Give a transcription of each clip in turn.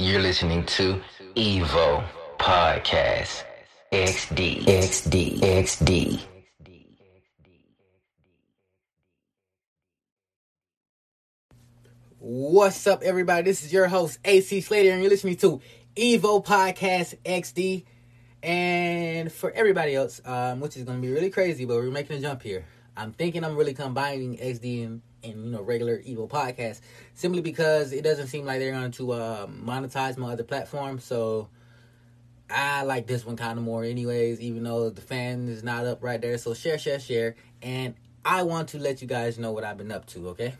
You're listening to Evo Podcast XD XD XD. What's up, everybody? This is your host, AC Slater, and you're listening to Evo Podcast XD. And for everybody else, um, which is going to be really crazy, but we're making a jump here. I'm thinking I'm really combining XD and, and you know regular Evo podcast simply because it doesn't seem like they're going to uh, monetize my other platform. So I like this one kind of more, anyways. Even though the fan is not up right there, so share, share, share. And I want to let you guys know what I've been up to. Okay.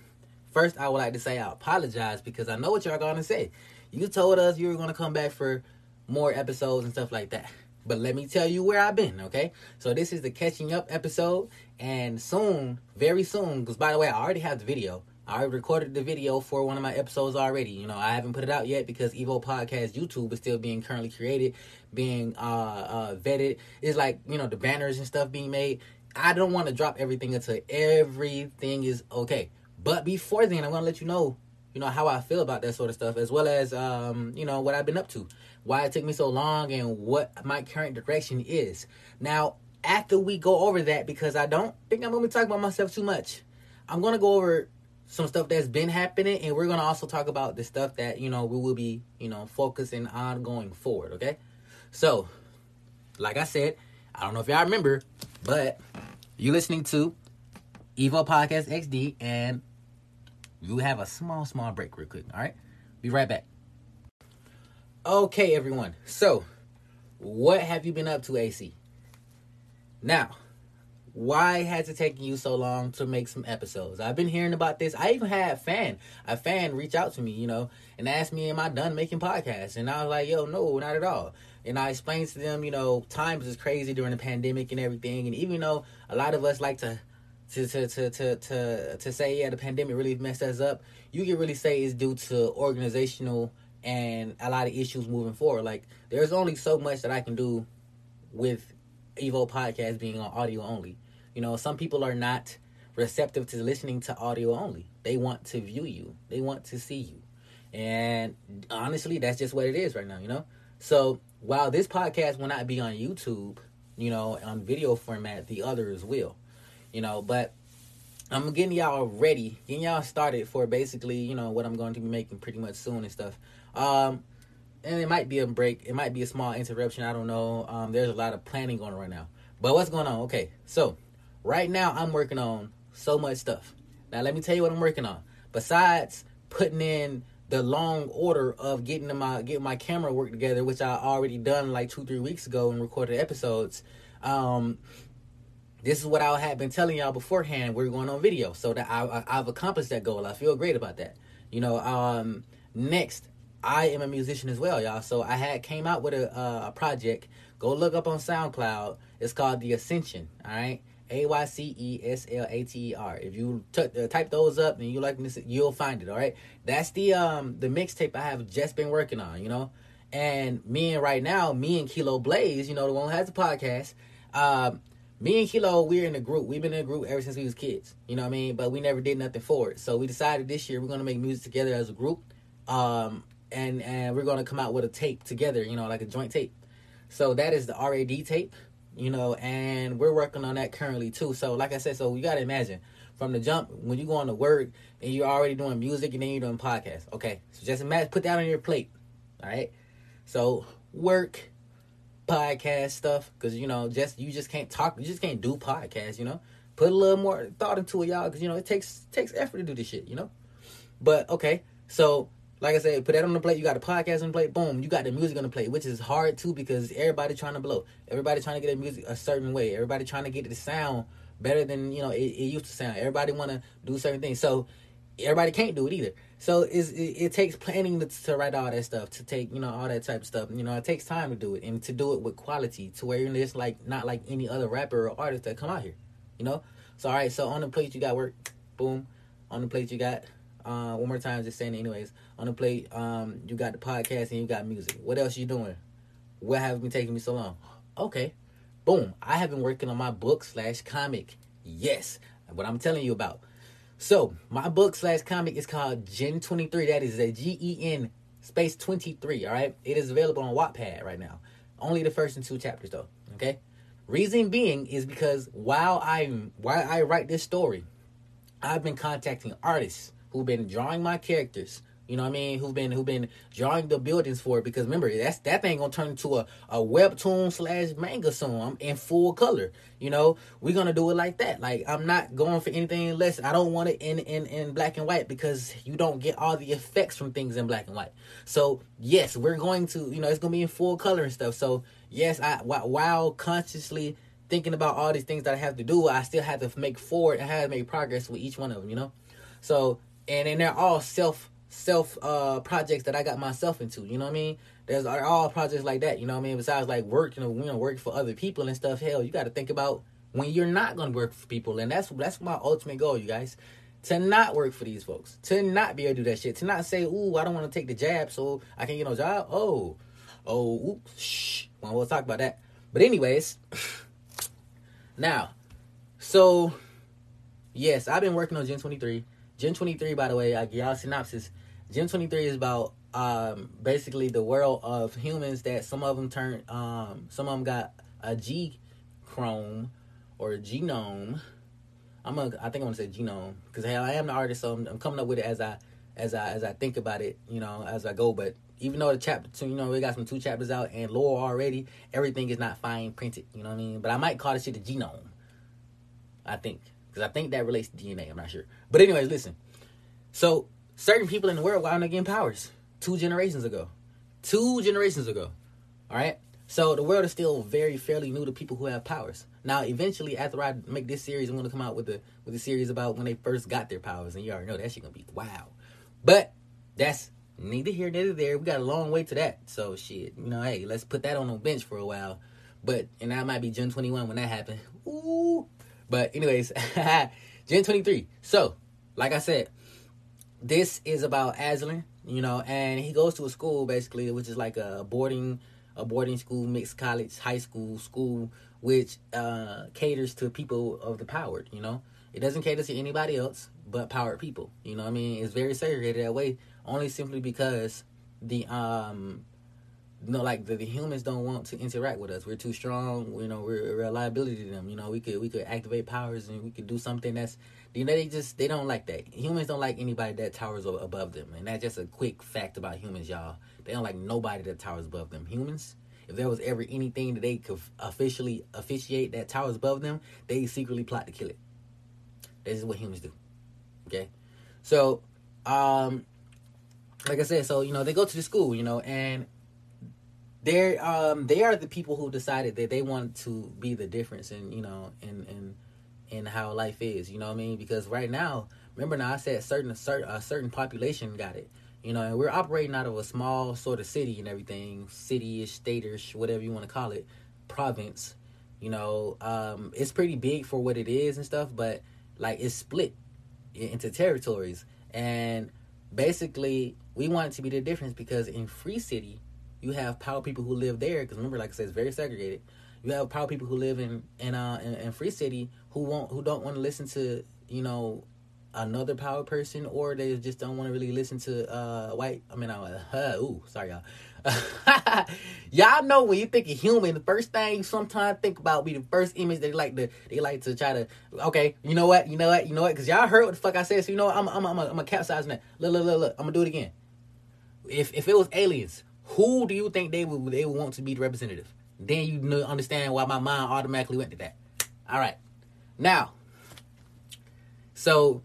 First, I would like to say I apologize because I know what y'all gonna say. You told us you were gonna come back for more episodes and stuff like that. But let me tell you where I've been, okay? So this is the catching up episode, and soon, very soon, because by the way, I already have the video. I already recorded the video for one of my episodes already. You know, I haven't put it out yet because Evo Podcast YouTube is still being currently created, being uh, uh vetted. It's like you know the banners and stuff being made. I don't want to drop everything until everything is okay. But before then, I'm gonna let you know, you know, how I feel about that sort of stuff, as well as um, you know, what I've been up to, why it took me so long, and what my current direction is. Now, after we go over that, because I don't think I'm gonna be talking about myself too much, I'm gonna go over some stuff that's been happening, and we're gonna also talk about the stuff that you know we will be, you know, focusing on going forward. Okay, so like I said, I don't know if y'all remember, but you're listening to Evo Podcast XD, and you have a small, small break real quick. All right, be right back. Okay, everyone. So, what have you been up to, AC? Now, why has it taken you so long to make some episodes? I've been hearing about this. I even had a fan, a fan reach out to me, you know, and ask me, am I done making podcasts? And I was like, yo, no, not at all. And I explained to them, you know, times is crazy during the pandemic and everything. And even though a lot of us like to to to to to to, to say yeah the pandemic really messed us up, you can really say it's due to organizational and a lot of issues moving forward. Like there's only so much that I can do with Evo podcast being on audio only. You know, some people are not receptive to listening to audio only. They want to view you. They want to see you. And honestly, that's just what it is right now, you know? So while this podcast will not be on YouTube, you know, on video format, the others will you know. But I'm getting y'all ready, getting y'all started for basically, you know, what I'm going to be making pretty much soon and stuff. Um, and it might be a break, it might be a small interruption. I don't know. Um, there's a lot of planning going on right now. But what's going on? Okay, so right now I'm working on so much stuff. Now let me tell you what I'm working on. Besides putting in the long order of getting my getting my camera work together, which I already done like two three weeks ago and recorded episodes. Um, this is what I had been telling y'all beforehand. We're going on video, so that I, I have accomplished that goal. I feel great about that. You know, um, next I am a musician as well, y'all. So I had came out with a, uh, a project. Go look up on SoundCloud. It's called The Ascension. All right, A Y C E S L A T E R. If you t- uh, type those up and you like this, you'll find it. All right, that's the um the mixtape I have just been working on. You know, and me and right now, me and Kilo Blaze, you know, the one who has the podcast. Um, me and Kilo, we're in a group. We've been in a group ever since we was kids. You know what I mean? But we never did nothing for it. So we decided this year we're gonna make music together as a group. Um, and and we're gonna come out with a tape together, you know, like a joint tape. So that is the RAD tape, you know, and we're working on that currently too. So like I said, so you gotta imagine from the jump when you go on to work and you're already doing music and then you're doing podcasts. Okay. So just imagine put that on your plate. All right. So work podcast stuff because you know just you just can't talk you just can't do podcasts you know put a little more thought into it y'all because you know it takes takes effort to do this shit you know but okay so like i said put that on the plate you got the podcast on the plate boom you got the music on the plate which is hard too because everybody trying to blow everybody trying to get their music a certain way everybody trying to get it to sound better than you know it, it used to sound everybody want to do certain things so everybody can't do it either. So it, it takes planning to, to, write all that stuff, to take you know all that type of stuff. You know, it takes time to do it and to do it with quality, to where you're just like not like any other rapper or artist that come out here. You know. So all right, so on the plate you got work, boom. On the plate you got uh, one more time, just saying it anyways. On the plate, um, you got the podcast and you got music. What else you doing? What have been taking me so long? Okay, boom. I have been working on my book slash comic. Yes, what I'm telling you about. So my book slash comic is called Gen 23. That is a G E N Space 23, all right? It is available on Wattpad right now. Only the first and two chapters though, okay? Reason being is because while I'm while I write this story, I've been contacting artists who've been drawing my characters. You know what I mean? Who've been who've been drawing the buildings for it because remember that's that thing gonna turn into a, a webtoon slash manga soon in full color. You know, we're gonna do it like that. Like I'm not going for anything less. I don't want it in, in, in black and white because you don't get all the effects from things in black and white. So yes, we're going to, you know, it's gonna be in full color and stuff. So yes, I while consciously thinking about all these things that I have to do, I still have to make forward. I have to make progress with each one of them. You know, so and and they're all self self uh projects that I got myself into. You know what I mean? There's all projects like that. You know what I mean? Besides like work, you know, you know, work for other people and stuff. Hell, you got to think about when you're not gonna work for people, and that's that's my ultimate goal, you guys. To not work for these folks, to not be able to do that shit, to not say, "Ooh, I don't want to take the jab, so I can't get no job." Oh, oh, oops, shh. Well, we'll talk about that. But anyways, now, so yes, I've been working on Gen 23. Gen 23, by the way, I y'all synopsis. Gen 23 is about um, basically the world of humans that some of them turn, um, some of them got a G chrome or a genome. I'm gonna, I'm gonna say genome because hell, I am the artist, so I'm, I'm, coming up with it as I, as I, as I think about it, you know, as I go. But even though the chapter two, you know, we got some two chapters out and lore already, everything is not fine printed, you know what I mean? But I might call this shit a genome. I think because I think that relates to DNA. I'm not sure, but anyways, listen. So certain people in the world wound up getting powers two generations ago. Two generations ago. All right. So the world is still very fairly new to people who have powers. Now, eventually, after I make this series, I'm gonna come out with a with a series about when they first got their powers, and you already know that shit gonna be wow. But that's neither here nor there. We got a long way to that. So shit, you know, hey, let's put that on the bench for a while. But and that might be June 21 when that happens. Ooh. But anyways, Gen 23. So, like I said, this is about Aslan, you know, and he goes to a school basically, which is like a boarding a boarding school, mixed college, high school, school, which uh, caters to people of the powered, you know. It doesn't cater to anybody else but powered people. You know I mean? It's very segregated that way, only simply because the um you know, like the, the, humans don't want to interact with us. We're too strong. You know, we're, we're a liability to them. You know, we could we could activate powers and we could do something that's you know they just they don't like that. Humans don't like anybody that towers above them, and that's just a quick fact about humans, y'all. They don't like nobody that towers above them. Humans, if there was ever anything that they could officially officiate that towers above them, they secretly plot to kill it. This is what humans do. Okay, so um, like I said, so you know they go to the school, you know, and they're um they are the people who decided that they want to be the difference in you know in in in how life is you know what i mean? Because right now remember now i said certain certain a certain population got it you know and we're operating out of a small sort of city and everything city-ish state-ish whatever you want to call it province you know? Um it's pretty big for what it is and stuff but like it's split into territories. And basically we want it to be the difference because in free city you have power people who live there because remember, like I said, it's very segregated. You have power people who live in in uh in, in Free City who won't who don't want to listen to you know another power person or they just don't want to really listen to uh white I mean uh, uh ooh sorry y'all y'all know when you think of human the first thing you sometimes think about be the first image they like to they like to try to okay you know what you know what you know what because y'all heard what the fuck I said so you know what? I'm I'm I'm I'm a capsize that look look look look I'm gonna do it again if if it was aliens who do you think they would they would want to be the representative? Then you understand why my mind automatically went to that. All right, now, so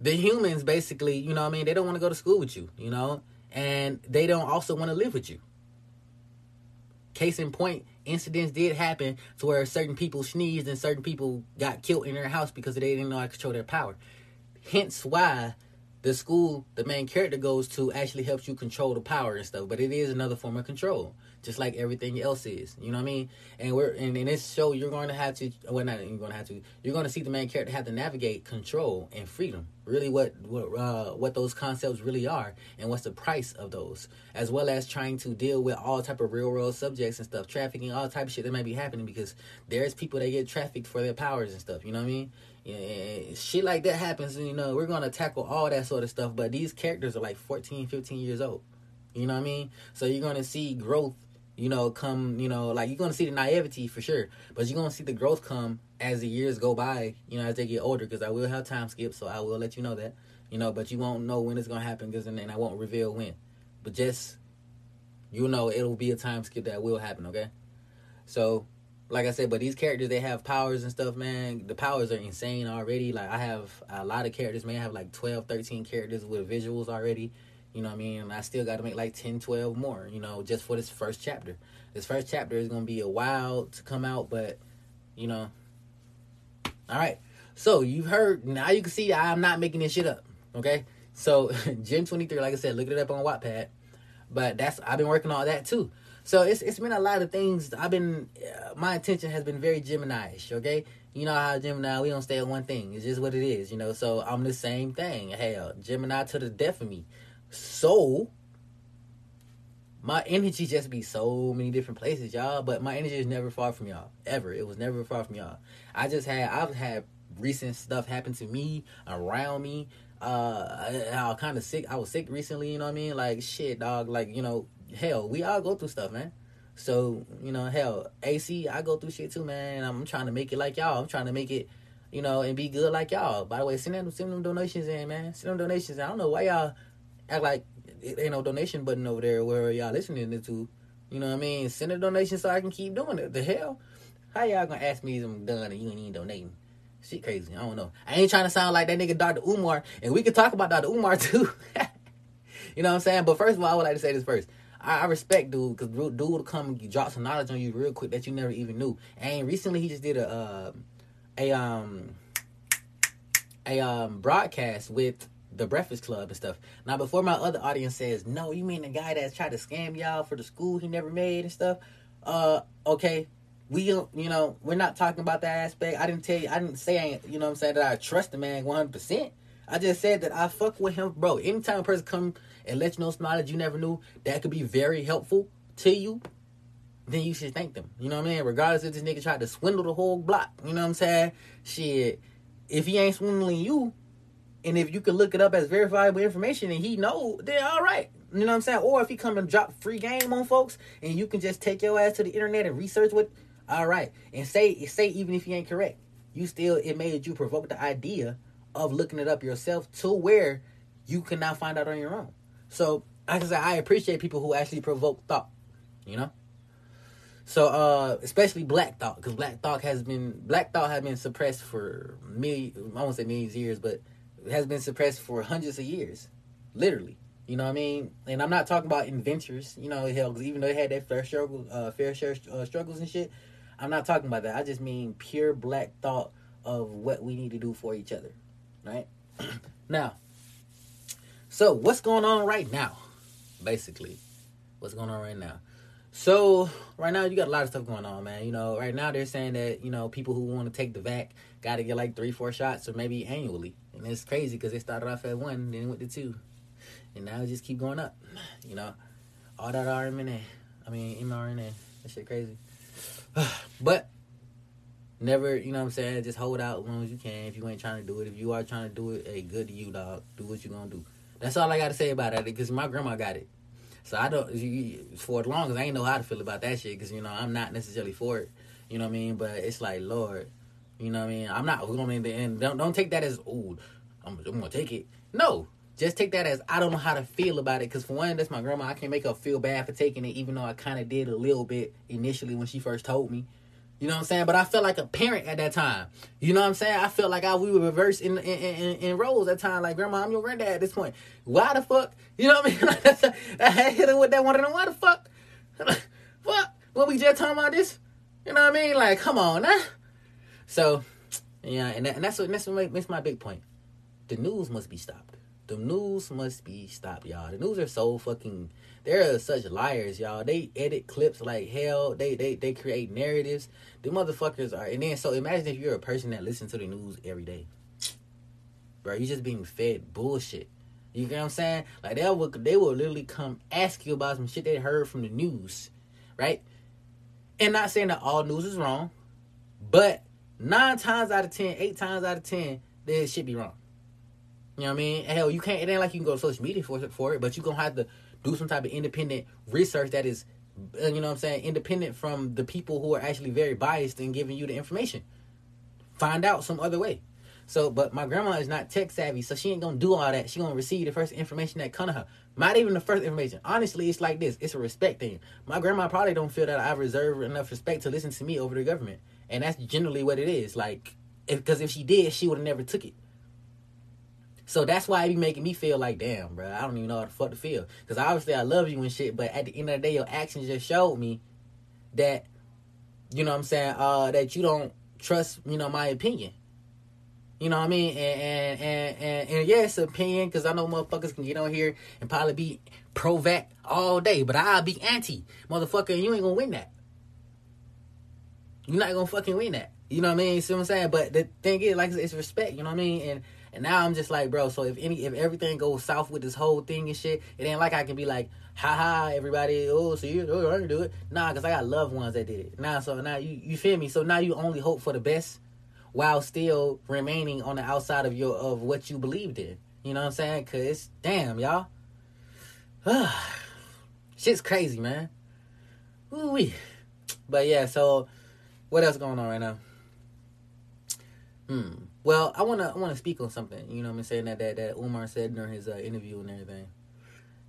the humans basically, you know, what I mean, they don't want to go to school with you, you know, and they don't also want to live with you. Case in point, incidents did happen to where certain people sneezed and certain people got killed in their house because they didn't know how to control their power. Hence why the school the main character goes to actually helps you control the power and stuff but it is another form of control just like everything else is you know what i mean? And we're and in this show you're going to have to well not you're going to have to you're going to see the main character have to navigate control and freedom really what what uh, what those concepts really are and what's the price of those as well as trying to deal with all type of real world subjects and stuff trafficking all type of shit that might be happening because there's people that get trafficked for their powers and stuff you know what i mean yeah, shit like that happens, you know, we're gonna tackle all that sort of stuff. But these characters are like 14, 15 years old. You know what I mean? So you're gonna see growth. You know, come. You know, like you're gonna see the naivety for sure, but you're gonna see the growth come as the years go by. You know, as they get older, because I will have time skip, so I will let you know that. You know, but you won't know when it's gonna happen, because and I won't reveal when. But just you know, it'll be a time skip that will happen. Okay, so like I said, but these characters they have powers and stuff, man. The powers are insane already. Like I have a lot of characters, man. I have like 12, 13 characters with visuals already. You know what I mean? I still got to make like 10, 12 more, you know, just for this first chapter. This first chapter is going to be a while to come out, but, you know. All right. So you've heard, now you can see I'm not making this shit up, okay? So, Gen 23, like I said, look it up on Wattpad. But that's, I've been working on that too. So it's it's been a lot of things. I've been uh, my attention has been very Gemini-ish. Okay, you know how Gemini we don't stay on one thing. It's just what it is. You know, so I'm the same thing. Hell, Gemini to the death of me. So my energy just be so many different places, y'all. But my energy is never far from y'all. Ever. It was never far from y'all. I just had I've had recent stuff happen to me around me. Uh, I, I was kind of sick. I was sick recently. You know what I mean? Like shit, dog. Like you know, hell, we all go through stuff, man. So, you know, hell, AC, I go through shit too, man. I'm trying to make it like y'all. I'm trying to make it, you know, and be good like y'all. By the way, send them, send them donations in, man. Send them donations. In. I don't know why y'all act like it ain't no donation button over there where y'all listening to. You know what I mean? Send a donation so I can keep doing it. The hell? How y'all gonna ask me if I'm done and you ain't even donating? Shit crazy. I don't know. I ain't trying to sound like that nigga Dr. Umar, and we can talk about Dr. Umar too. you know what I'm saying? But first of all, I would like to say this first. I, I respect dude because dude will come and drop some knowledge on you real quick that you never even knew. And recently he just did a uh, a um a um broadcast with the Breakfast Club and stuff. Now, before my other audience says, "No, you mean the guy that tried to scam y'all for the school he never made and stuff?" Uh, okay, we you know we're not talking about that aspect. I didn't tell you, I didn't say, you know, what I'm saying that I trust the man 100. percent I just said that I fuck with him, bro. Anytime a person come and let you know some knowledge you never knew that could be very helpful to you, then you should thank them. You know what I mean? Regardless if this nigga tried to swindle the whole block. You know what I'm saying? Shit. If he ain't swindling you, and if you can look it up as verifiable information and he know, then all right. You know what I'm saying? Or if he come and drop free game on folks and you can just take your ass to the internet and research what all right. And say say even if he ain't correct, you still it made you provoke the idea of looking it up yourself to where you can now find out on your own. So, I said, I appreciate people who actually provoke thought, you know? So, uh, especially black thought, because black thought has been, black thought has been suppressed for me. I won't say millions of years, but it has been suppressed for hundreds of years, literally. You know what I mean? And I'm not talking about inventors, you know, hell, even though they had their fair struggle, uh, fair share uh, struggles and shit, I'm not talking about that. I just mean pure black thought of what we need to do for each other right? now, so what's going on right now? Basically, what's going on right now? So right now you got a lot of stuff going on, man. You know, right now they're saying that you know people who want to take the vac got to get like three, four shots, or maybe annually, and it's crazy because they started off at one, then went to two, and now it just keep going up. You know, all that RMNA, I mean mRNA, that shit crazy. but never, you know what I'm saying, just hold out as long as you can if you ain't trying to do it. If you are trying to do it, hey, good to you, dog. Do what you gonna do. That's all I got to say about it because my grandma got it. So I don't, for as long as I ain't know how to feel about that shit because, you know, I'm not necessarily for it. You know what I mean? But it's like, Lord, you know what I mean? I'm not, I mean, and don't, don't take that as, oh, I'm, I'm gonna take it. No, just take that as I don't know how to feel about it. Because for one, that's my grandma. I can't make her feel bad for taking it, even though I kind of did a little bit initially when she first told me. You know what I'm saying? But I felt like a parent at that time. You know what I'm saying? I felt like I we were reversed in in, in, in roles at that time. Like, grandma, I'm your granddad at this point. Why the fuck? You know what I mean? I hit him with that one. And why the fuck? What? What we just talking about this? You know what I mean? Like, come on, nah. So, yeah, and, that, and that's what that's what makes my big point. The news must be stopped. The news must be stopped, y'all. The news are so fucking they're such liars, y'all. They edit clips like hell. They they they create narratives. The motherfuckers are and then so imagine if you're a person that listens to the news every day. Bro, you just being fed bullshit. You get what I'm saying? Like they will they will literally come ask you about some shit they heard from the news. Right? And not saying that all news is wrong, but nine times out of ten, eight times out of ten, this shit be wrong. You know what I mean? Hell, you can't. It ain't like you can go to social media for for it, but you gonna have to do some type of independent research that is, uh, you know what I'm saying, independent from the people who are actually very biased in giving you the information. Find out some other way. So, but my grandma is not tech savvy, so she ain't gonna do all that. She gonna receive the first information that come to her. Not even the first information. Honestly, it's like this. It's a respect thing. My grandma probably don't feel that I reserve enough respect to listen to me over the government, and that's generally what it is. Like, because if, if she did, she would have never took it. So that's why it be making me feel like, damn, bro, I don't even know how the fuck to feel. Because obviously I love you and shit, but at the end of the day, your actions just showed me that, you know what I'm saying, uh, that you don't trust, you know, my opinion. You know what I mean? And and and and, yeah, it's opinion because I know motherfuckers can get on here and probably be pro vac all day, but I'll be anti motherfucker. you ain't gonna win that. You're not gonna fucking win that. You know what I mean? See what I'm saying? But the thing is, like, it's respect. You know what I mean? And and now I'm just like, bro. So if any, if everything goes south with this whole thing and shit, it ain't like I can be like, ha ha, everybody. Oh, so you, oh, I do it. Nah, cause I got loved ones that did it. Nah, so now you, you feel me? So now you only hope for the best while still remaining on the outside of your of what you believed in. You know what I'm saying? Cause damn, y'all. Shit's crazy, man. Ooh wee. But yeah, so what else going on right now? Hmm. Well, I wanna I wanna speak on something. You know what I'm saying that that that Umar said during his uh, interview and everything.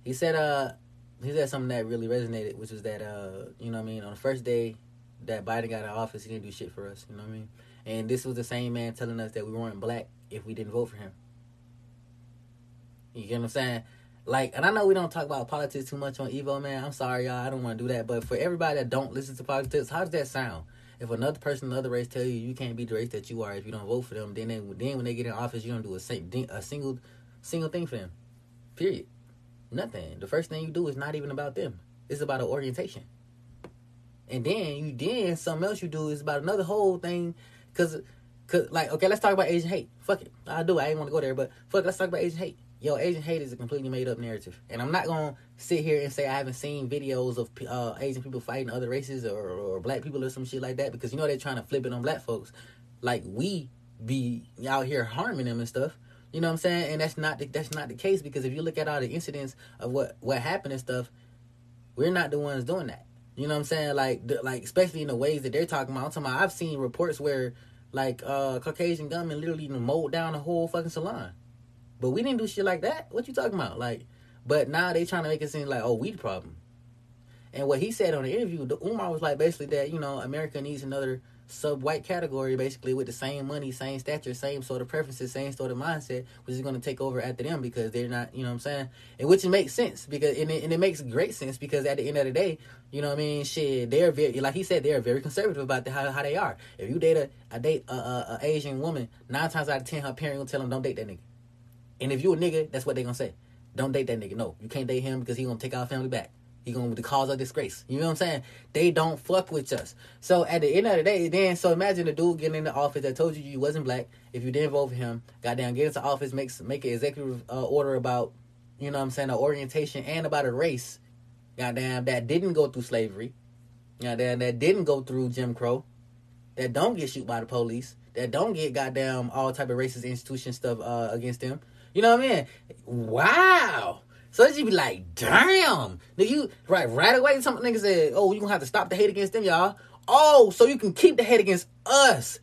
He said uh he said something that really resonated, which was that uh you know what I mean on the first day that Biden got in office, he didn't do shit for us. You know what I mean? And this was the same man telling us that we weren't black if we didn't vote for him. You get what I'm saying? Like, and I know we don't talk about politics too much on Evo, man. I'm sorry, y'all. I don't want to do that. But for everybody that don't listen to politics, how does that sound? If another person, another race, tell you you can't be the race that you are if you don't vote for them, then they, then when they get in office, you don't do a, a single single thing for them. Period. Nothing. The first thing you do is not even about them. It's about an orientation. And then you then something else you do is about another whole thing Cause, cause like, okay, let's talk about Asian hate. Fuck it, I do. I ain't want to go there, but fuck, let's talk about Asian hate. Yo, Asian hate is a completely made up narrative, and I'm not gonna sit here and say I haven't seen videos of uh, Asian people fighting other races or, or black people or some shit like that because you know they're trying to flip it on black folks, like we be out here harming them and stuff. You know what I'm saying? And that's not the, that's not the case because if you look at all the incidents of what what happened and stuff, we're not the ones doing that. You know what I'm saying? Like, the, like especially in the ways that they're talking about. I'm talking about. I've seen reports where like uh Caucasian gunmen literally mowed down the whole fucking salon, but we didn't do shit like that. What you talking about? Like, but now they trying to make it seem like oh we the problem. And what he said on the interview, the Umar was like basically that you know America needs another sub white category basically with the same money, same stature, same sort of preferences, same sort of mindset, which is going to take over after them because they're not, you know what I'm saying? And which makes sense because, and it, and it makes great sense because at the end of the day, you know what I mean? Shit, they're very, like he said, they're very conservative about the, how, how they are. If you date a, a date a, a, a Asian woman, nine times out of ten, her parent will tell them, don't date that nigga. And if you a nigga, that's what they gonna say. Don't date that nigga. No, you can't date him because he gonna take our family back. He to the cause a disgrace. You know what I'm saying? They don't fuck with us. So at the end of the day, then so imagine the dude getting in the office that told you you wasn't black. If you didn't vote for him, goddamn, get into office, makes make an executive uh, order about, you know what I'm saying, the orientation and about a race, goddamn, that didn't go through slavery, goddamn, that didn't go through Jim Crow, that don't get shoot by the police, that don't get goddamn all type of racist institution stuff uh, against them. You know what I mean? Wow. So you be like, damn, nigga, you right right away. Some nigga said, oh, you gonna have to stop the hate against them, y'all. Oh, so you can keep the hate against us.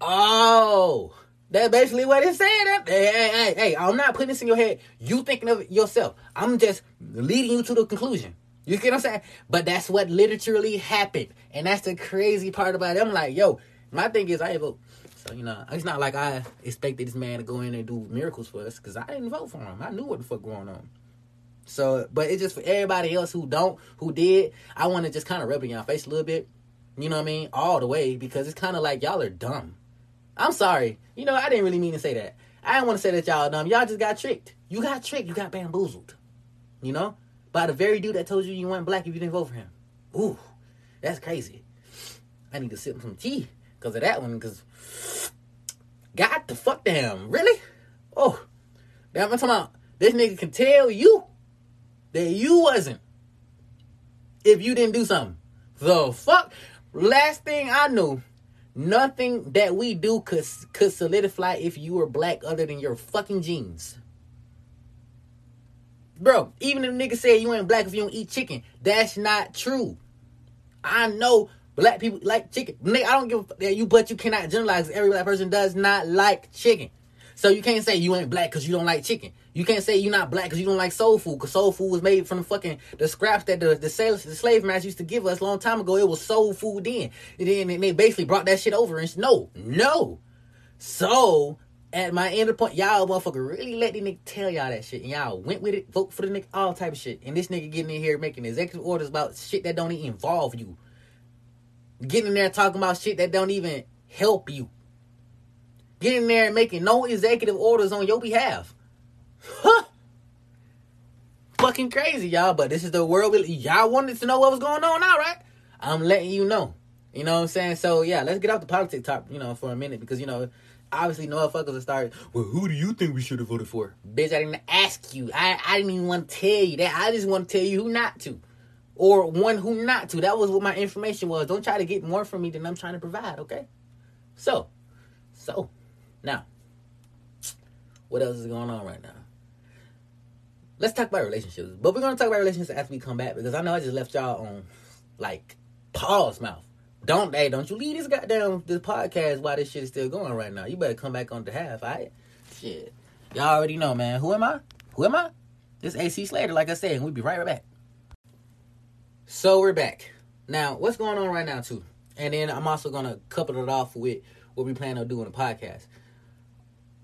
Oh, that's basically what it said. Hey, hey, hey, hey, I'm not putting this in your head. You thinking of it yourself. I'm just leading you to the conclusion. You get what I'm saying? But that's what literally happened. And that's the crazy part about it. I'm like, yo, my thing is I vote. So, you know, it's not like I expected this man to go in and do miracles for us because I didn't vote for him. I knew what the fuck going on. So, but it's just for everybody else who don't, who did. I want to just kind of rub it in your face a little bit. You know what I mean? All the way because it's kind of like y'all are dumb. I'm sorry. You know, I didn't really mean to say that. I didn't want to say that y'all dumb. Y'all just got tricked. You got tricked. You got bamboozled. You know, by the very dude that told you you weren't black if you didn't vote for him. Ooh, that's crazy. I need to sip some tea because of that one. Because God the fuck damn, really? Oh, damn! I'm talking about this nigga can tell you that you wasn't if you didn't do something. The fuck? Last thing I knew, nothing that we do could could solidify if you were black other than your fucking genes. Bro, even if niggas say you ain't black if you don't eat chicken, that's not true. I know black people like chicken. Nigga, I don't give a fuck that you, but you cannot generalize. Every black person does not like chicken. So you can't say you ain't black because you don't like chicken. You can't say you're not black because you don't like soul food. Because soul food was made from the fucking the scraps that the the, slave, the slave masters used to give us a long time ago. It was soul food then, and then and they basically brought that shit over. And no, no. So at my end of the point, y'all motherfucker really let the nigga tell y'all that shit, and y'all went with it, vote for the nigga, all type of shit. And this nigga getting in here making executive orders about shit that don't even involve you. Getting in there talking about shit that don't even help you. Getting there and making no executive orders on your behalf. Huh. Fucking crazy, y'all. But this is the world. We, y'all wanted to know what was going on all right? I'm letting you know. You know what I'm saying? So yeah, let's get off the politics talk, you know, for a minute because you know, obviously no motherfuckers will start. Well, who do you think we should have voted for? Bitch, I didn't ask you. I I didn't even want to tell you that. I just want to tell you who not to, or one who not to. That was what my information was. Don't try to get more from me than I'm trying to provide. Okay. So, so now, what else is going on right now? Let's talk about relationships, but we're gonna talk about relationships after we come back because I know I just left y'all on like pause mouth. Don't hey, don't you leave this goddamn this podcast while this shit is still going right now. You better come back on the half, alright? Shit. Y'all already know, man. Who am I? Who am I? This AC Slater, like I said, and we'll be right back. So we're back. Now, what's going on right now too? And then I'm also gonna couple it off with what we plan on doing the podcast.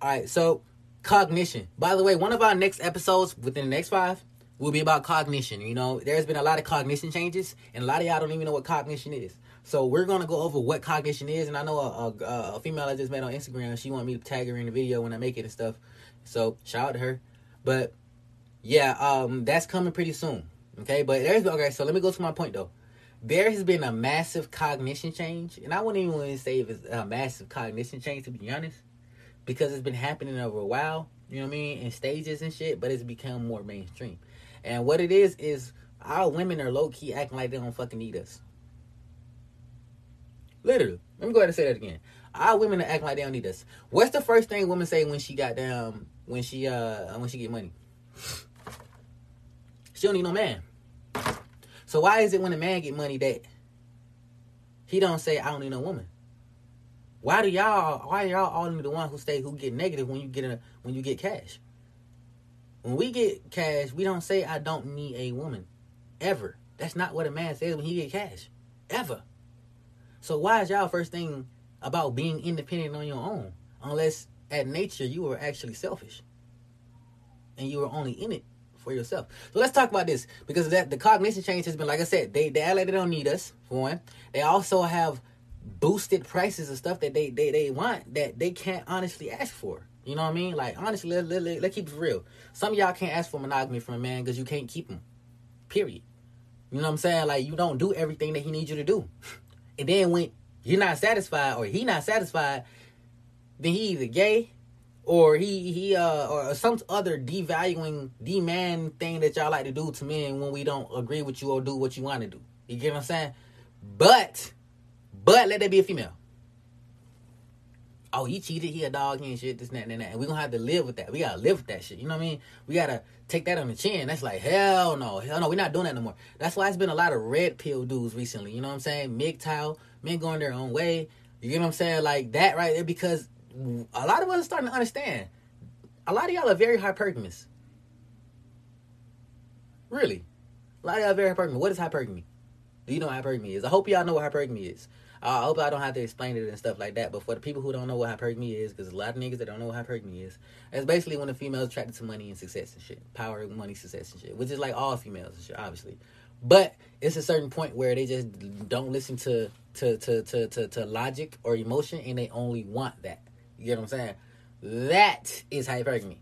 Alright, so cognition. By the way, one of our next episodes within the next five will be about cognition. You know, there's been a lot of cognition changes, and a lot of y'all don't even know what cognition is. So we're gonna go over what cognition is, and I know a, a, a female I just met on Instagram. She wanted me to tag her in the video when I make it and stuff. So shout out to her. But yeah, um, that's coming pretty soon. Okay, but there's okay. So let me go to my point though. There has been a massive cognition change, and I wouldn't even say it's a massive cognition change to be honest, because it's been happening over a while. You know what I mean? In stages and shit, but it's become more mainstream. And what it is is our women are low key acting like they don't fucking need us. Literally. Let me go ahead and say that again. Our women are acting like they don't need us. What's the first thing women say when she got down when she uh when she get money? She don't need no man. So why is it when a man get money that he don't say I don't need no woman? Why do y'all why y'all all the one who stay who get negative when you get a when you get cash? When we get cash, we don't say I don't need a woman. Ever. That's not what a man says when he get cash. Ever. So why is y'all first thing about being independent on your own? Unless at nature you were actually selfish. And you were only in it for yourself. So let's talk about this. Because that the cognition change has been like I said, they they like they don't need us, for one. They also have boosted prices of stuff that they they, they want that they can't honestly ask for. You know what I mean? Like honestly, let, let, let, let's keep it real. Some of y'all can't ask for monogamy from a man because you can't keep him. Period. You know what I'm saying? Like you don't do everything that he needs you to do. And then when you're not satisfied or he not satisfied, then he either gay or he he uh or some other devaluing demand thing that y'all like to do to men when we don't agree with you or do what you want to do. You get what I'm saying? But but let that be a female. Oh, he cheated, he a dog, he ain't shit, this, and that, and that. And we gonna have to live with that. We gotta live with that shit. You know what I mean? We gotta take that on the chin. That's like, hell no. Hell no, we're not doing that no more. That's why it's been a lot of red pill dudes recently. You know what I'm saying? MGTOW, men going their own way. You get what I'm saying? Like that right there because a lot of us are starting to understand. A lot of y'all are very hypergamous. Really. A lot of y'all are very hypergamous. What is hypergamy? Do you know what hypergamy is? I hope y'all know what hypergamy is. I hope I don't have to explain it and stuff like that. But for the people who don't know what hypergamy is, because a lot of niggas that don't know what hypergamy is, it's basically when a female is attracted to money and success and shit, power, money, success and shit, which is like all females and shit, obviously. But it's a certain point where they just don't listen to to to to to, to logic or emotion, and they only want that. You get what I'm saying? That is hypergamy.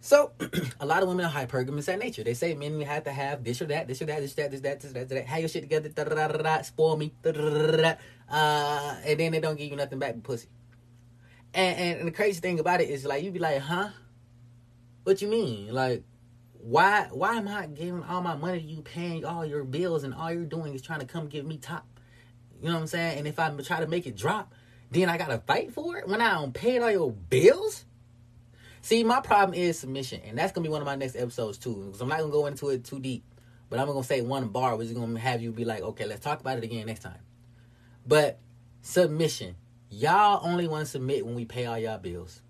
So, a lot of women are hypergamous at nature. They say men have to have this or that, this or that, this, that, this, that, this, that, this, that. Have your shit together, da, da, da, da, spoil me, da, da, da, uh, and then they don't give you nothing back but pussy. And, and, and the crazy thing about it is like you be like, huh? What you mean? Like, why why am I giving all my money to you, paying all your bills, and all you're doing is trying to come give me top? You know what I'm saying? And if I try to make it drop, then I gotta fight for it when I don't pay all your bills. See, my problem is submission, and that's gonna be one of my next episodes too. Because I'm not gonna go into it too deep, but I'm gonna say one bar, which is gonna have you be like, okay, let's talk about it again next time. But submission, y'all only want to submit when we pay all y'all bills.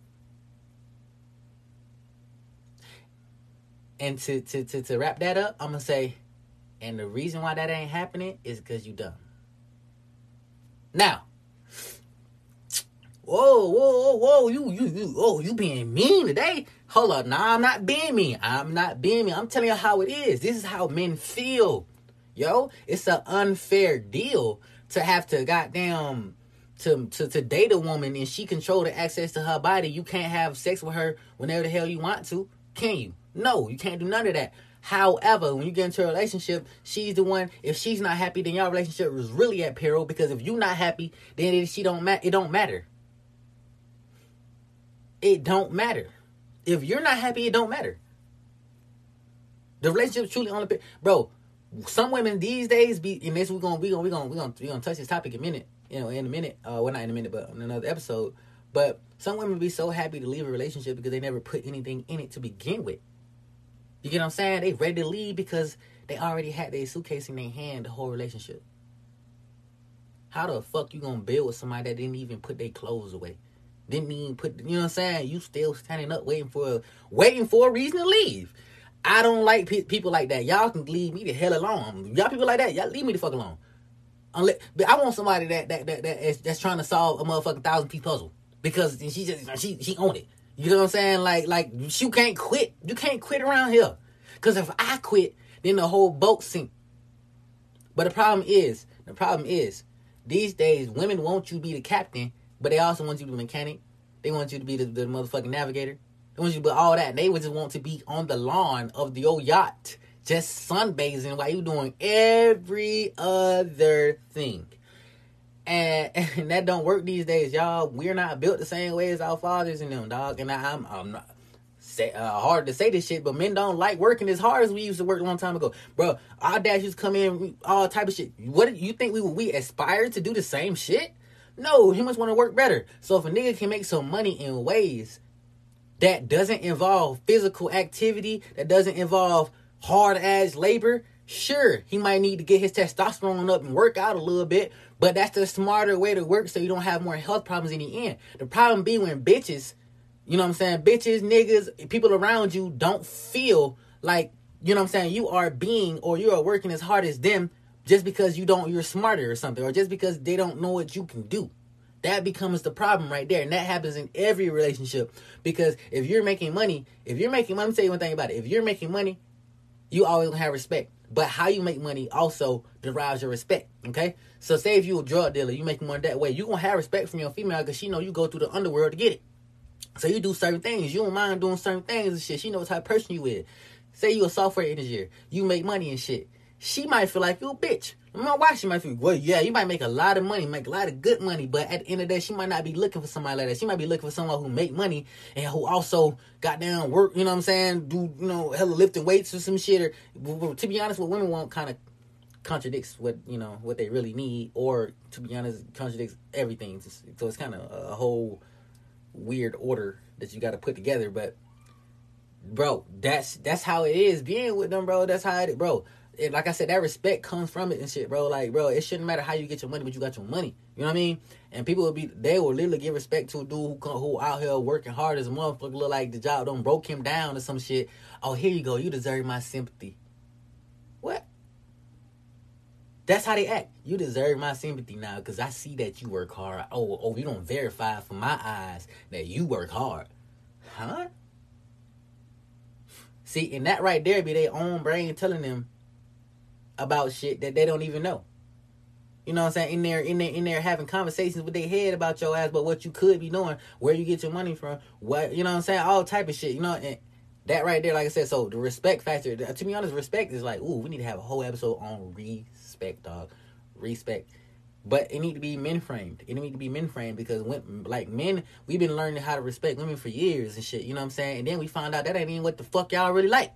And to, to, to, to wrap that up, I'm gonna say, and the reason why that ain't happening is because you dumb. Now, whoa, whoa, whoa, you, you, you, oh, you being mean today? Hold up, nah, I'm not being mean. I'm not being mean. I'm telling you how it is. This is how men feel, yo. It's an unfair deal to have to goddamn to, to to date a woman and she control the access to her body. You can't have sex with her whenever the hell you want to, can you? No, you can't do none of that. However, when you get into a relationship, she's the one. If she's not happy, then your relationship is really at peril. Because if you're not happy, then it, she don't matter. It don't matter. It don't matter. If you're not happy, it don't matter. The relationship truly only, bro. Some women these days be, and this we're gonna we gonna we gonna we gonna we gonna touch this topic in a minute. You know, in a minute. Uh, well, not in a minute, but in another episode. But some women be so happy to leave a relationship because they never put anything in it to begin with. You get what I'm saying? They ready to leave because they already had their suitcase in their hand the whole relationship. How the fuck you gonna build with somebody that didn't even put their clothes away? Didn't even put you know what I'm saying? You still standing up waiting for waiting for a reason to leave. I don't like pe- people like that. Y'all can leave me the hell alone. Y'all people like that, y'all leave me the fuck alone. Unless, but I want somebody that that that, that is, that's trying to solve a motherfucking thousand piece puzzle because she just she she own it. You know what I'm saying? Like, like you can't quit. You can't quit around here. Cause if I quit, then the whole boat sink. But the problem is, the problem is, these days women want you to be the captain, but they also want you to be mechanic. They want you to be the, the motherfucking navigator. They want you to be all that. They would just want to be on the lawn of the old yacht, just sunbathing while you doing every other thing. And, and that don't work these days, y'all. We're not built the same way as our fathers and them, dog. And I, I'm, I'm not say, uh, hard to say this shit, but men don't like working as hard as we used to work a long time ago, bro. Our dads used to come in all type of shit. What you think we we aspire to do the same shit? No, humans want to work better. So if a nigga can make some money in ways that doesn't involve physical activity, that doesn't involve hard ass labor, sure, he might need to get his testosterone up and work out a little bit, but that's the smarter way to work so you don't have more health problems in the end. The problem be when bitches, you know what I'm saying, bitches, niggas, people around you don't feel like, you know what I'm saying, you are being or you are working as hard as them just because you don't, you're smarter or something, or just because they don't know what you can do. That becomes the problem right there. And that happens in every relationship. Because if you're making money, if you're making money, me tell you one thing about it. If you're making money, you always gonna have respect. But how you make money also derives your respect. Okay? So say if you a drug dealer, you make money that way, you gonna have respect from your female because she know you go through the underworld to get it. So you do certain things. You don't mind doing certain things and shit. She knows how person you is. Say you a software engineer. You make money and shit. She might feel like you a bitch. My wife, she might feel, well, yeah, you might make a lot of money, make a lot of good money, but at the end of the day, she might not be looking for somebody like that. She might be looking for someone who make money and who also got down work, you know what I'm saying? Do, you know, hella lifting weights or some shit. Or, to be honest, what women want kind of contradicts what, you know, what they really need, or to be honest, contradicts everything. So it's kind of a whole weird order that you got to put together, but bro, that's that's how it is being with them, bro. That's how it, bro it, like I said, that respect comes from it and shit, bro. Like, bro, it shouldn't matter how you get your money, but you got your money. You know what I mean? And people will be, they will literally give respect to a dude who, who out here working hard as a motherfucker, look like the job don't broke him down or some shit. Oh, here you go. You deserve my sympathy. What? That's how they act. You deserve my sympathy now because I see that you work hard. Oh, oh, you don't verify for my eyes that you work hard. Huh? See, and that right there be their own brain telling them about shit that they don't even know. You know what I'm saying? In there, in there, in there, having conversations with their head about your ass, but what you could be doing, where you get your money from, what you know what I'm saying, all type of shit. You know, and that right there, like I said, so the respect factor. To be honest, respect is like, ooh, we need to have a whole episode on respect, dog. Respect. But it need to be men framed. It need to be men framed because when like men, we've been learning how to respect women for years and shit. You know what I'm saying? And then we find out that ain't even what the fuck y'all really like.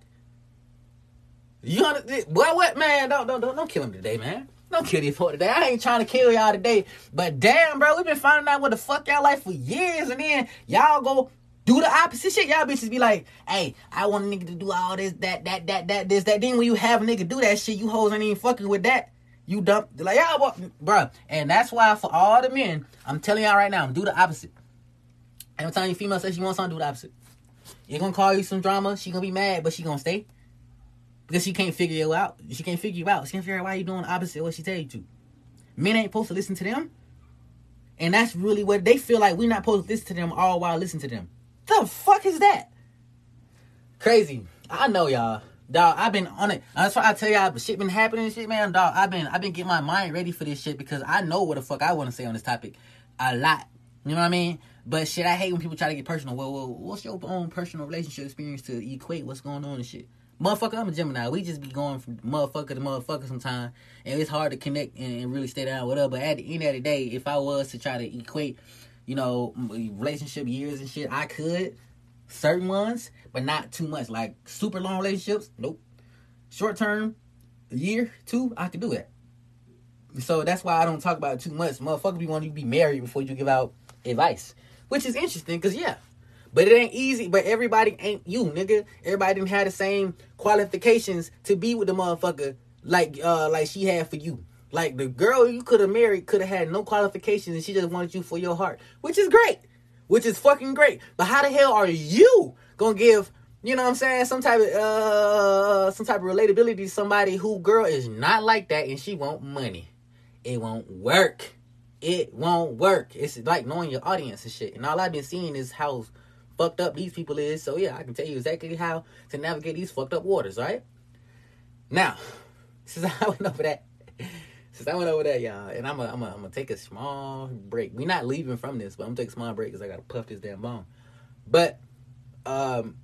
You understand? Boy, what man? Don't don't don't don't kill him today, man. Don't kill these folk today. I ain't trying to kill y'all today. But damn, bro, we've been finding out what the fuck y'all like for years, and then y'all go do the opposite shit. Y'all bitches be like, hey, I want a nigga to do all this, that, that, that, that, this, that. Then when you have a nigga do that shit, you hoes ain't even fucking with that. You dump like y'all, bruh. And that's why for all the men, I'm telling y'all right now, do the opposite. Every time your female says she wants something, do the opposite. You're gonna call you some drama. She gonna be mad, but she gonna stay because she can't figure you out. She can't figure you out. She can't figure out why you're doing opposite what she tell you to. Men ain't supposed to listen to them, and that's really what they feel like. We're not supposed to listen to them all while listen to them. The fuck is that? Crazy. I know y'all. Dog, I've been on it. That's why I tell y'all, shit been happening shit, man. Dog, I've been, I've been getting my mind ready for this shit because I know what the fuck I want to say on this topic, a lot. You know what I mean? But shit, I hate when people try to get personal. Well, well, what's your own personal relationship experience to equate what's going on and shit? Motherfucker, I'm a Gemini. We just be going from motherfucker to motherfucker sometimes, and it's hard to connect and really stay down, whatever. But at the end of the day, if I was to try to equate, you know, relationship years and shit, I could certain ones, but not too much. Like super long relationships, nope. Short term, a year, two, I could do that. So that's why I don't talk about it too much. Motherfucker, be wanting to be married before you give out advice, which is interesting because yeah, but it ain't easy. But everybody ain't you, nigga. Everybody didn't have the same qualifications to be with the motherfucker like uh like she had for you. Like the girl you could have married could have had no qualifications and she just wanted you for your heart, which is great, which is fucking great. But how the hell are you gonna give? You know what I'm saying? Some type of uh some type of relatability to somebody who girl is not like that and she want money. It won't work. It won't work. It's like knowing your audience and shit. And all I've been seeing is how fucked up these people is. So yeah, I can tell you exactly how to navigate these fucked up waters, right? Now, since I went over that, since I went over that, y'all, and I'm gonna I'm I'm take a small break. We're not leaving from this, but I'm gonna take a small break because I gotta puff this damn bone. But um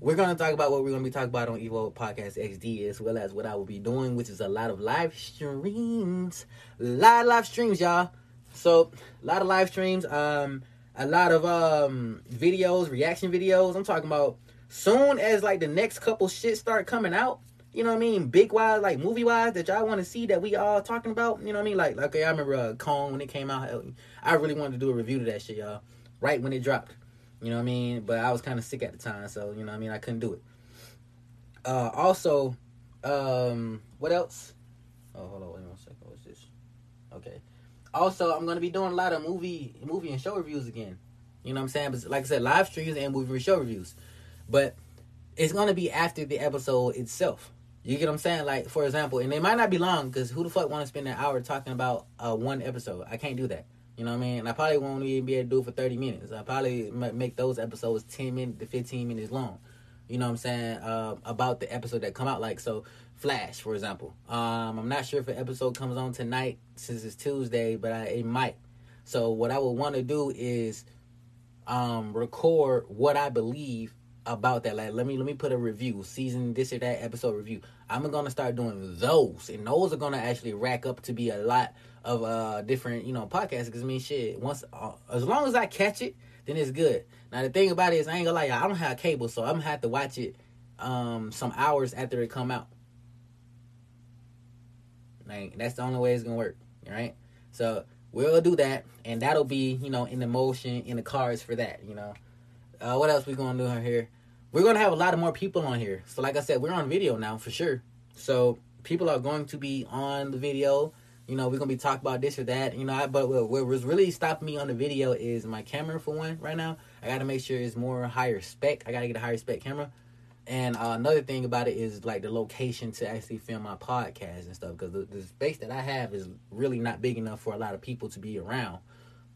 we're gonna talk about what we're gonna be talking about on Evo Podcast XD as well as what I will be doing, which is a lot of live streams. Of live streams, y'all. So a lot of live streams. Um a lot of um videos, reaction videos. I'm talking about soon as like the next couple shit start coming out. You know what I mean? Big wise, like movie wise, that y'all want to see that we all talking about. You know what I mean? Like, like okay, I remember uh, Kong when it came out. I really wanted to do a review to that shit, y'all. Right when it dropped. You know what I mean? But I was kind of sick at the time, so you know what I mean. I couldn't do it. Uh, also, um, what else? Oh, hold on, wait one second. What's this? Okay. Also, I'm gonna be doing a lot of movie, movie and show reviews again. You know what I'm saying? But like I said, live streams and movie and show reviews. But it's gonna be after the episode itself. You get what I'm saying? Like for example, and they might not be long because who the fuck want to spend an hour talking about uh, one episode? I can't do that. You know what I mean? And I probably won't even be able to do it for 30 minutes. I probably make those episodes 10 minutes to 15 minutes long. You know what I'm saying? Uh, about the episode that come out. Like, so Flash, for example. Um, I'm not sure if an episode comes on tonight since it's Tuesday, but I, it might. So what I would want to do is um, record what I believe about that. Like, let me let me put a review, season this or that episode review. I'm gonna start doing those, and those are gonna actually rack up to be a lot of uh different you know podcasts. Because I mean, shit, once uh, as long as I catch it, then it's good. Now the thing about it is, I ain't gonna lie, I don't have cable, so I'm gonna have to watch it um some hours after it come out. Like that's the only way it's gonna work, right? So we'll do that, and that'll be you know in the motion in the cards for that. You know, uh, what else we gonna do here? We're gonna have a lot of more people on here. So like I said, we're on video now for sure. So people are going to be on the video. You know, we're gonna be talking about this or that. You know, I, but what, was really stopping me on the video is my camera for one. Right now, I got to make sure it's more higher spec. I got to get a higher spec camera. And uh, another thing about it is like the location to actually film my podcast and stuff because the, the, space that I have is really not big enough for a lot of people to be around.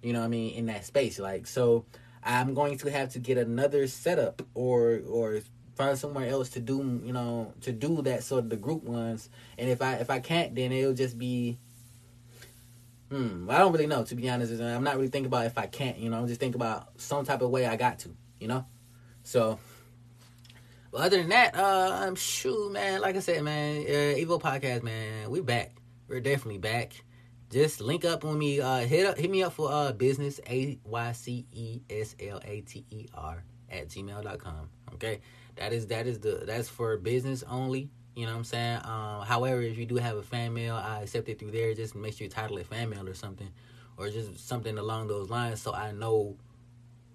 You know what I mean? In that space, like so, I'm going to have to get another setup or or find somewhere else to do you know to do that sort of the group ones. And if I if I can't, then it'll just be. Hmm, I don't really know to be honest. I'm not really thinking about if I can't. You know, I'm just thinking about some type of way I got to. You know, so but other than that, uh, I'm sure, man. Like I said, man, uh, Podcast, man, we back. We're definitely back. Just link up with me. Uh, hit up, hit me up for uh business a y c e s l a t e r at gmail.com. Okay, that is that is the that's for business only. You know what I'm saying? Um, however, if you do have a fan mail, I accept it through there. Just make sure you title it fan mail or something, or just something along those lines, so I know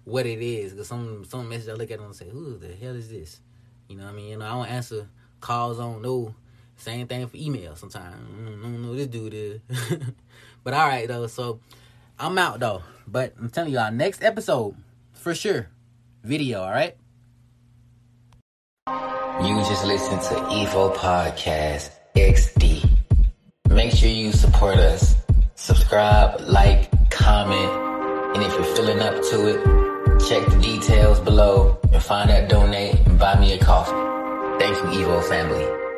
what it is. Cause some some message I look at and say, "Who the hell is this?" You know what I mean? You know, I don't answer calls on no. Same thing for email. Sometimes mm, I don't know this dude is. but all right though. So I'm out though. But I'm telling y'all, next episode for sure, video. All right. You just listened to Evo Podcast XD. Make sure you support us. Subscribe, like, comment, and if you're feeling up to it, check the details below and find that donate and buy me a coffee. Thank you, Evo family.